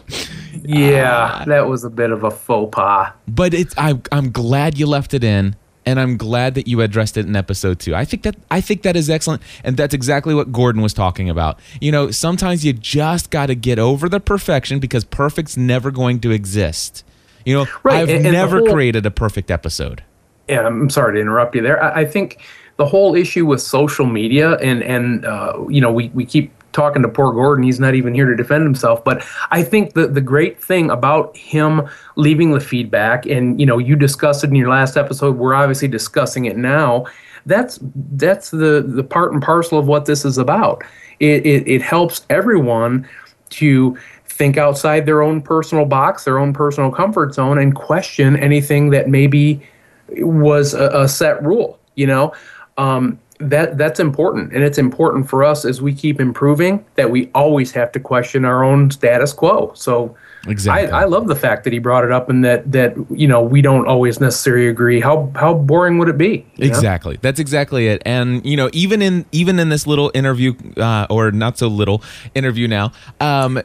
Yeah, ah. that was a bit of a faux pas. but it's I, I'm glad you left it in, and I'm glad that you addressed it in episode two. I think that I think that is excellent, and that's exactly what Gordon was talking about. You know, sometimes you just got to get over the perfection because perfect's never going to exist. You know, Right, I've and- and never whole- created a perfect episode. Yeah, I'm sorry to interrupt you there. I, I think the whole issue with social media and and uh, you know we, we keep talking to poor Gordon. He's not even here to defend himself. But I think the the great thing about him leaving the feedback and you know you discussed it in your last episode. We're obviously discussing it now. That's that's the the part and parcel of what this is about. It it, it helps everyone to think outside their own personal box, their own personal comfort zone, and question anything that maybe was a, a set rule. You know, um, that that's important, and it's important for us as we keep improving that we always have to question our own status quo. So. Exactly. I, I love the fact that he brought it up, and that that you know we don't always necessarily agree. How how boring would it be? you know? Exactly. That's exactly it. And you know, even in even in this little interview, uh, or not so little interview now, um,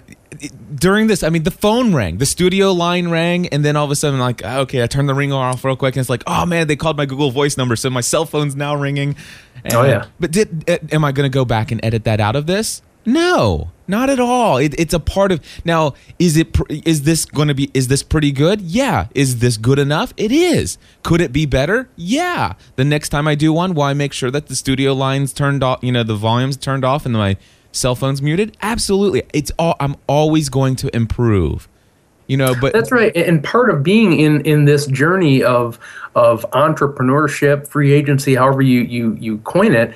during this, I mean, the phone rang, the studio line rang, and then all of a sudden, like, okay, I turned the ringer off real quick, and it's like, oh man, they called my Google Voice number, so my cell phone's now ringing. And- Oh, yeah. But did uh, am I going to go back and edit that out of this? No, not at all. It, it's a part of now. Is it? Is this going to be? Is this pretty good? Yeah. Is this good enough? It is. Could it be better? Yeah. The next time I do one, will I make sure that the studio lines turned off? You know, the volumes turned off and my cell phone's muted? Absolutely. It's all. I'm always going to improve. You know, but That's right. And part of being in in this journey of of entrepreneurship, free agency, however you you you coin it,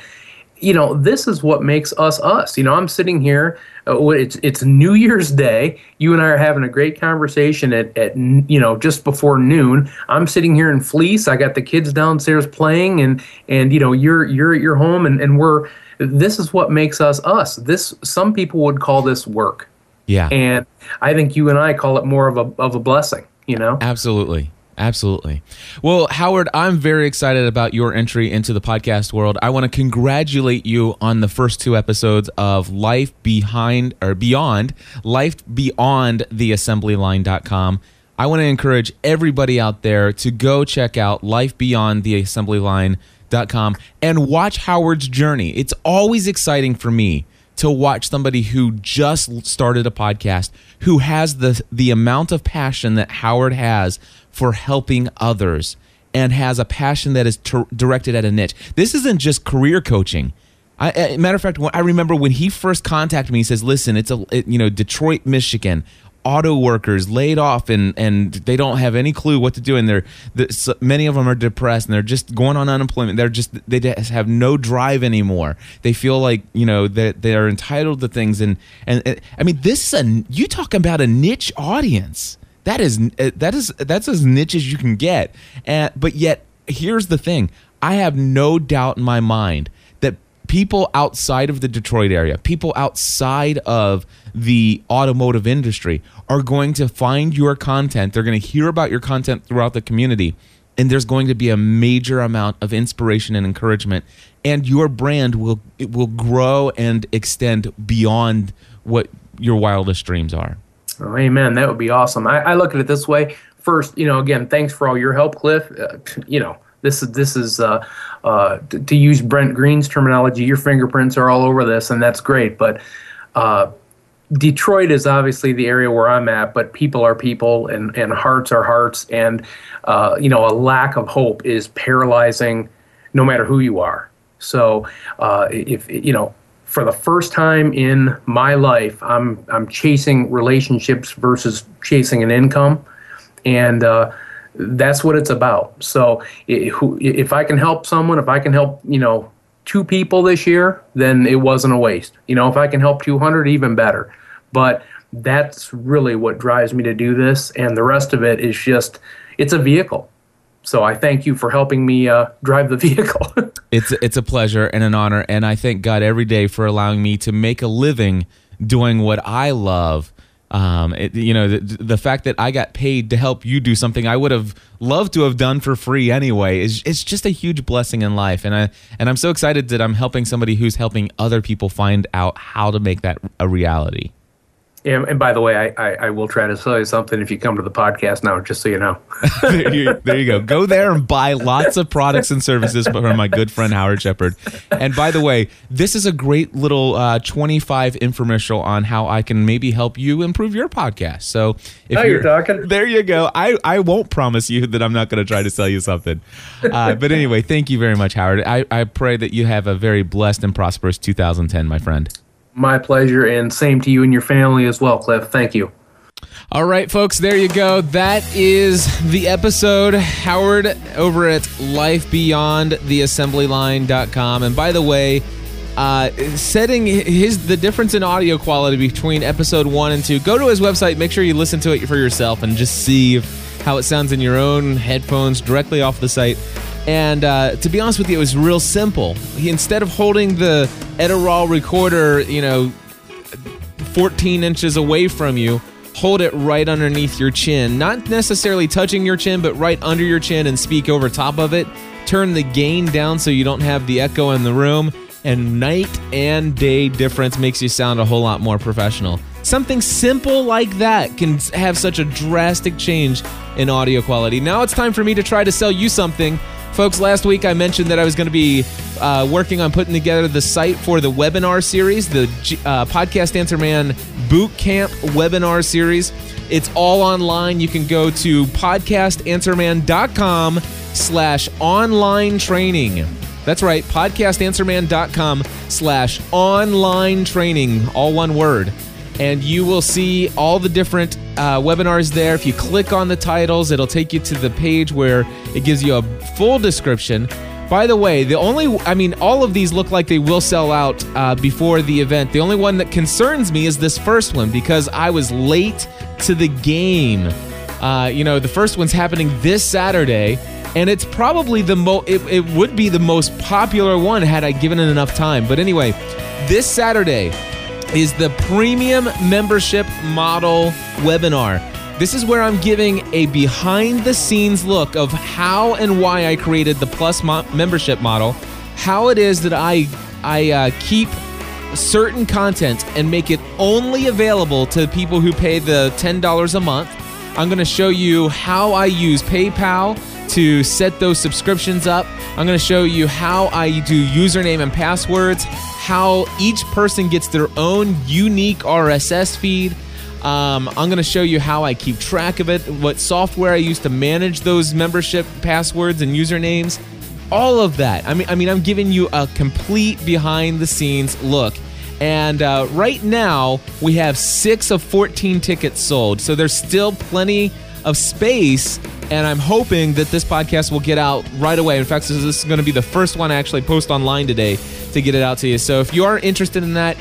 you know, this is what makes us us. You know, I'm sitting here. Uh, it's it's New Year's Day. You and I are having a great conversation at at you know just before noon. I'm sitting here in fleece. I got the kids downstairs playing, and and you know you're you're at your home, and and we're. This is what makes us us. This some people would call this work, yeah. and I think you and I call it more of a of a blessing. You know. Absolutely. Absolutely. Well, Howard, I'm very excited about your entry into the podcast world. I want to congratulate you on the first two episodes of Life Behind or Beyond, Life Beyond the Assembly Assemblyline.com. I want to encourage everybody out there to go check out Life Beyond the Assembly Assemblyline.com and watch Howard's journey. It's always exciting for me to watch somebody who just started a podcast who has the the amount of passion that Howard has for helping others and has a passion that is ter- directed at a niche. This isn't just career coaching. I, matter of fact, I remember when he first contacted me. He says, "Listen, it's a it, you know Detroit, Michigan, auto workers laid off and and they don't have any clue what to do, and they're the, so many of them are depressed and they're just going on unemployment. They're just they just have no drive anymore. They feel like you know that they are entitled to things, and and and- I mean this is a you talk about a niche audience. That is uh, that is that's as niche as you can get, and but yet here's the thing: I have no doubt in my mind people outside of the Detroit area, people outside of the automotive industry are going to find your content. They're going to hear about your content throughout the community. And there's going to be a major amount of inspiration and encouragement, and your brand will it will grow and extend beyond what your wildest dreams are. Oh, amen. That would be awesome. I, I look at it this way. First, you know, again, thanks for all your help, Cliff. Uh, you know, this is this is uh, uh, to, to, use Brent Green's terminology. Your fingerprints are all over this, and that's great. But uh, Detroit is obviously the area where I'm at, but people are people and, and hearts are hearts. And, uh, you know, a lack of hope is paralyzing no matter who you are. So, uh, if, you know, for the first time in my life, I'm, I'm chasing relationships versus chasing an income. And, uh, that's what it's about. So if I can help someone, if I can help, you know, two people this year, then it wasn't a waste. You know, if I can help 200, even better. But that's really what drives me to do this, and the rest of it is just it's a vehicle. So I thank you for helping me uh, drive the vehicle. it's it's a pleasure and an honor, and I thank God every day for allowing me to make a living doing what I love um, it, you know, the, the, fact that I got paid to help you do something I would have loved to have done for free anyway is it's just a huge blessing in life, and I and I'm so excited that I'm helping somebody who's helping other people find out how to make that a reality. Yeah, and by the way, I, I, I, will try to sell you something if you come to the podcast now, just so you know. there, you, there, you, go. Go there and buy lots of products and services from my good friend Howard Shepard. And by the way, this is a great little uh, 25 infomercial on how I can maybe help you improve your podcast. So if now you're, you're talking. There you go. I, I won't promise you that I'm not going to try to sell you something. Uh, but anyway, thank you very much, Howard. I, I pray that you have a very blessed and prosperous 2010, my friend. My pleasure, and same to you and your family as well, Cliff. Thank you. All right, folks, there you go. That is the episode. Howard over at lifebeyondtheassemblyline.com. And by the way, uh, setting his the difference in audio quality between episode one and two. Go to his website, make sure you listen to it for yourself, and just see how it sounds in your own headphones directly off the site. And uh, to be honest with you, it was real simple. He, instead of holding the Edirol recorder, you know, 14 inches away from you, hold it right underneath your chin. Not necessarily touching your chin, but right under your chin and speak over top of it. Turn the gain down so you don't have the echo in the room. And night and day difference makes you sound a whole lot more professional. Something simple like that can have such a drastic change in audio quality. Now it's time for me to try to sell you something Folks, last week I mentioned that I was going to be uh, working on putting together the site for the webinar series, the uh, Podcast Answer Man Boot Camp webinar series. It's all online. You can go to podcastanswerman.com slash online training. That's right, podcastanswerman.com slash online training, all one word and you will see all the different uh, webinars there. If you click on the titles, it'll take you to the page where it gives you a full description. By the way, the only, I mean, all of these look like they will sell out uh, before the event. The only one that concerns me is this first one because I was late to the game. Uh, you know, the first one's happening this Saturday, and it's probably the most, it, it would be the most popular one had I given it enough time. But anyway, this Saturday, is the premium membership model webinar. This is where I'm giving a behind the scenes look of how and why I created the Plus mo- membership model, how it is that I I uh, keep certain content and make it only available to people who pay the $10 a month. I'm going to show you how I use PayPal to set those subscriptions up. I'm going to show you how I do username and passwords, how each person gets their own unique RSS feed. Um, I'm going to show you how I keep track of it, what software I use to manage those membership passwords and usernames, all of that. I mean, I mean, I'm giving you a complete behind the scenes look. And uh, right now, we have six of 14 tickets sold. So there's still plenty of space. And I'm hoping that this podcast will get out right away. In fact, this is going to be the first one I actually post online today to get it out to you. So if you are interested in that,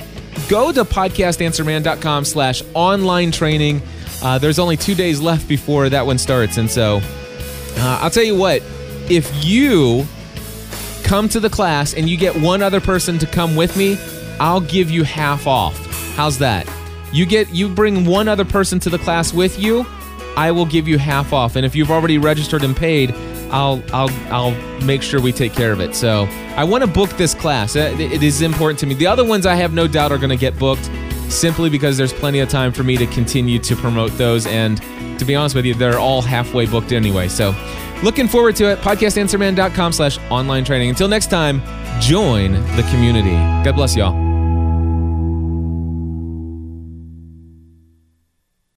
go to podcastanswerman.com slash online training. Uh, there's only two days left before that one starts. And so uh, I'll tell you what, if you come to the class and you get one other person to come with me, I'll give you half off. How's that? You get you bring one other person to the class with you, I will give you half off. And if you've already registered and paid, I'll I'll I'll make sure we take care of it. So I want to book this class. It is important to me. The other ones I have no doubt are going to get booked, simply because there's plenty of time for me to continue to promote those. And to be honest with you, they're all halfway booked anyway. So looking forward to it. Podcastanswerman.com slash online training. Until next time, join the community. God bless y'all.